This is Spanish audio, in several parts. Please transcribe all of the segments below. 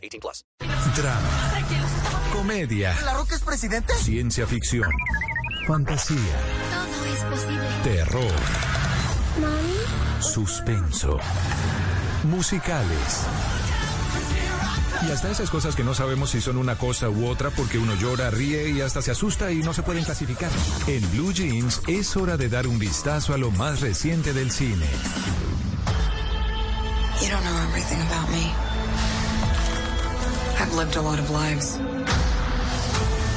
18 plus. Drama. Comedia. ¿La Roca es presidente? Ciencia ficción. Fantasía. Todo es posible. Terror. Suspenso. Musicales. Y hasta esas cosas que no sabemos si son una cosa u otra porque uno llora, ríe y hasta se asusta y no se pueden clasificar. En Blue Jeans es hora de dar un vistazo a lo más reciente del cine. You don't know everything about me. I've lived a lot of lives.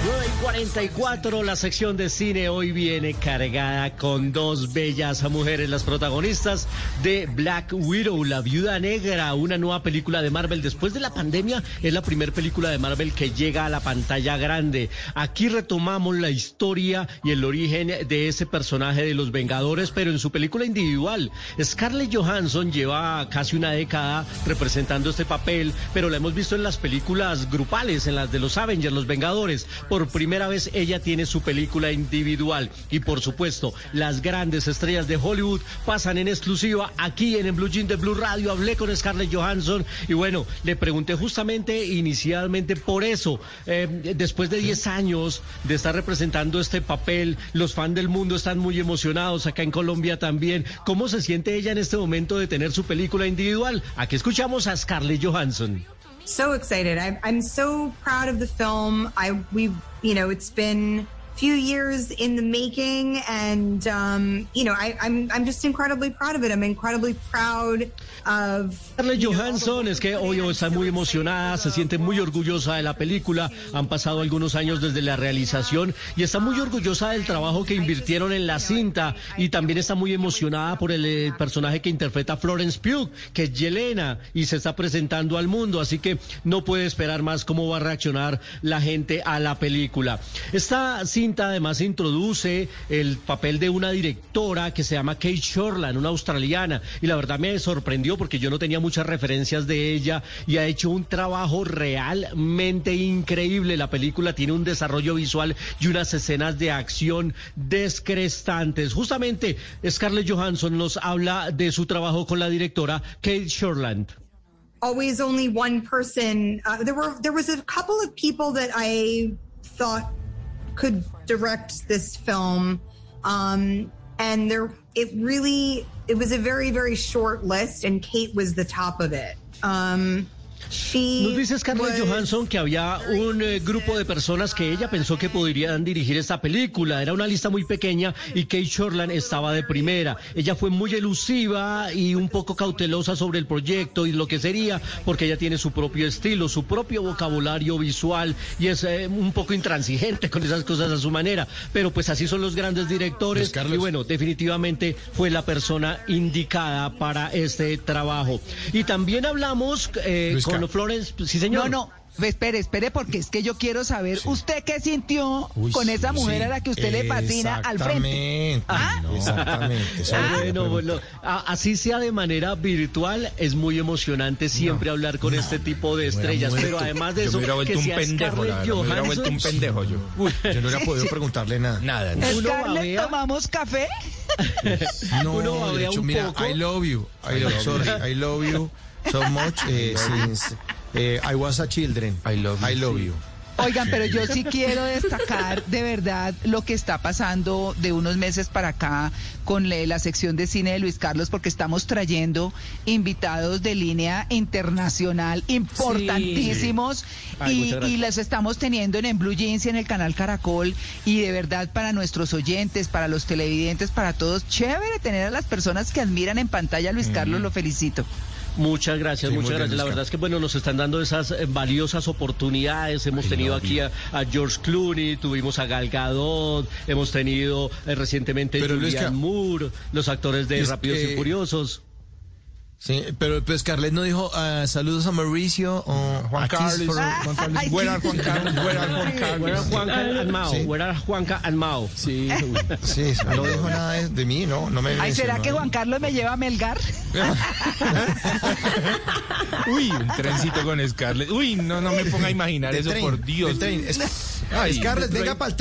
9 y 44, la sección de cine hoy viene cargada con dos bellas mujeres, las protagonistas de Black Widow, La Viuda Negra, una nueva película de Marvel. Después de la pandemia, es la primera película de Marvel que llega a la pantalla grande. Aquí retomamos la historia y el origen de ese personaje de los Vengadores, pero en su película individual. Scarlett Johansson lleva casi una década representando este papel, pero la hemos visto en las películas grupales, en las de los Avengers, los Vengadores por primera vez ella tiene su película individual. Y por supuesto, las grandes estrellas de Hollywood pasan en exclusiva aquí en el Blue Jean de Blue Radio. Hablé con Scarlett Johansson y bueno, le pregunté justamente inicialmente por eso. Eh, después de 10 años de estar representando este papel, los fans del mundo están muy emocionados, acá en Colombia también. ¿Cómo se siente ella en este momento de tener su película individual? Aquí escuchamos a Scarlett Johansson. So excited. I, I'm so proud of the film. I we you know it's been few years in the making and um, you know I, I'm I'm just incredibly proud of it. I'm incredibly proud of Scarlett Johansson es que hoy está muy emocionada, se siente muy orgullosa de la película. Han pasado algunos años desde la realización y está muy orgullosa del trabajo que invirtieron en la cinta y también está muy emocionada por el eh, personaje que interpreta Florence Pugh, que es Yelena y se está presentando al mundo, así que no puede esperar más cómo va a reaccionar la gente a la película. Esta cinta además introduce el papel de una directora que se llama Kate Shortland, una australiana, y la verdad me sorprendió porque yo no tenía muchas referencias de ella y ha hecho un trabajo realmente increíble. La película tiene un desarrollo visual y unas escenas de acción descrestantes. Justamente Scarlett Johansson nos habla de su trabajo con la directora Kate Shortland. always only one person. Uh, there were there was a couple of people that I thought could direct this film, um, and there it really it was a very very short list, and Kate was the top of it. Um, Nos dice Scarlett was- Johansson que había un eh, grupo de personas que ella pensó que podrían dirigir esta película. Era una lista muy pequeña y Kate Shortland estaba de primera. Ella fue muy elusiva y un poco cautelosa sobre el proyecto y lo que sería, porque ella tiene su propio estilo, su propio vocabulario visual y es eh, un poco intransigente con esas cosas a su manera. Pero pues así son los grandes directores y bueno, definitivamente fue la persona indicada para este trabajo. Y también hablamos eh, Luis con Ca- Florence, sí señor. No, no. Espere, espere, porque es que yo quiero saber, ¿usted qué sintió Uy, con esa sí, mujer sí. a la que usted le patina al frente? Exactamente, ¿Ah? Exactamente. Ah, que bueno, bueno, así sea de manera virtual, es muy emocionante siempre hablar con este tipo de estrellas. Pero además de yo eso, me hubiera que vuelto un sea pendejo, la Scarlett verdad. Me hubiera vuelto un pendejo yo. yo no hubiera podido preguntarle nada. Nada. Scarlett. ¿tomamos café? No, Uno de babea hecho, un mira, poco. I love you. I love, sorry, I love you so much eh, since eh, I was a children. I love you, I love sí. you. Oigan, pero yo sí quiero destacar de verdad lo que está pasando de unos meses para acá con la sección de cine de Luis Carlos, porque estamos trayendo invitados de línea internacional importantísimos Ay, y, y las estamos teniendo en, en Blue Jeans y en el canal Caracol. Y de verdad, para nuestros oyentes, para los televidentes, para todos, chévere tener a las personas que admiran en pantalla a Luis Carlos, lo felicito. Muchas gracias, Sí, muchas bien, gracias. La verdad es que bueno, nos están dando esas eh, valiosas oportunidades. Hemos Ay, tenido no, aquí a, a George Clooney, tuvimos a Gal Gadot, hemos tenido eh, recientemente Pero, Luisca, Moore, los actores de Rápidos y Furiosos. Sí, pero pues Scarlett no dijo ah, saludos a Mauricio o Juan a Kiss Carlos. for- Juan Carlos. Juan Carlos? Where are Juan Carlos? Juanca and Mao? Sí. Where are Juanca and Mao? Sí, uy. Sí, no dijo nada de, de mí, no, no me Ay, ¿será que Juan Carlos me lleva a Melgar? Uy, un trencito con Scarlett. Uy, no, no me ponga a imaginar De eso, por Dios. Ay, Scarlett, venga tren, para el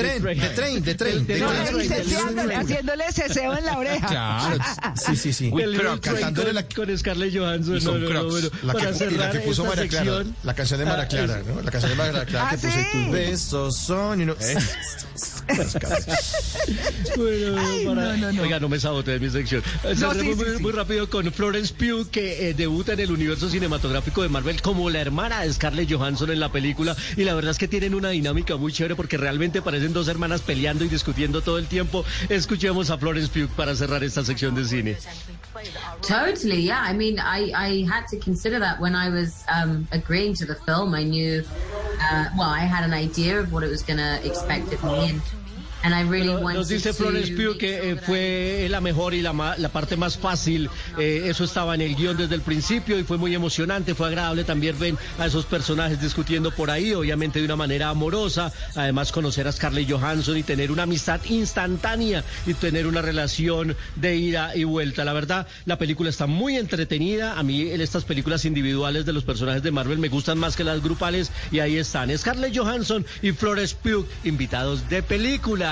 tren, de tren. de tren, haciéndole ceseo en la oreja. Claro. Sí, sí, sí. Pero cantándole con, la- con Scarlett Johansson. No, con no, bueno, La que, que puso María Clara, la canción de María ah, Clara, ¿no? La canción de María Clara que ¿Ah, puse sí? tus besos son uno... Bueno, para- no, no, no. Oiga, no me sabote de mi sección. Eh, Cerremos sí, sí, muy, sí. muy rápido con Florence Pugh, que eh, debuta en el universo cinematográfico de Marvel como la hermana de Scarlett Johansson en la película. Y la verdad es que tienen una dinámica muy chévere porque realmente parecen dos hermanas peleando y discutiendo todo el tiempo. Escuchemos a Florence Pugh para cerrar esta sección de cine. Totally, yeah. I mean, I, I had to consider that when I was um, agreeing to the film. I knew, uh, well, I had an idea of what it was going to expect of me, and, really Nos dice Florence Pugh que eh, fue la mejor y la, ma- la parte más fácil. Eh, eso estaba en el guion desde el principio y fue muy emocionante, fue agradable también ver a esos personajes discutiendo por ahí, obviamente de una manera amorosa. Además, conocer a Scarlett Johansson y tener una amistad instantánea y tener una relación de ida y vuelta. La verdad, la película está muy entretenida. A mí, estas películas individuales de los personajes de Marvel me gustan más que las grupales y ahí están Scarlett Johansson y Florence Pugh, invitados de película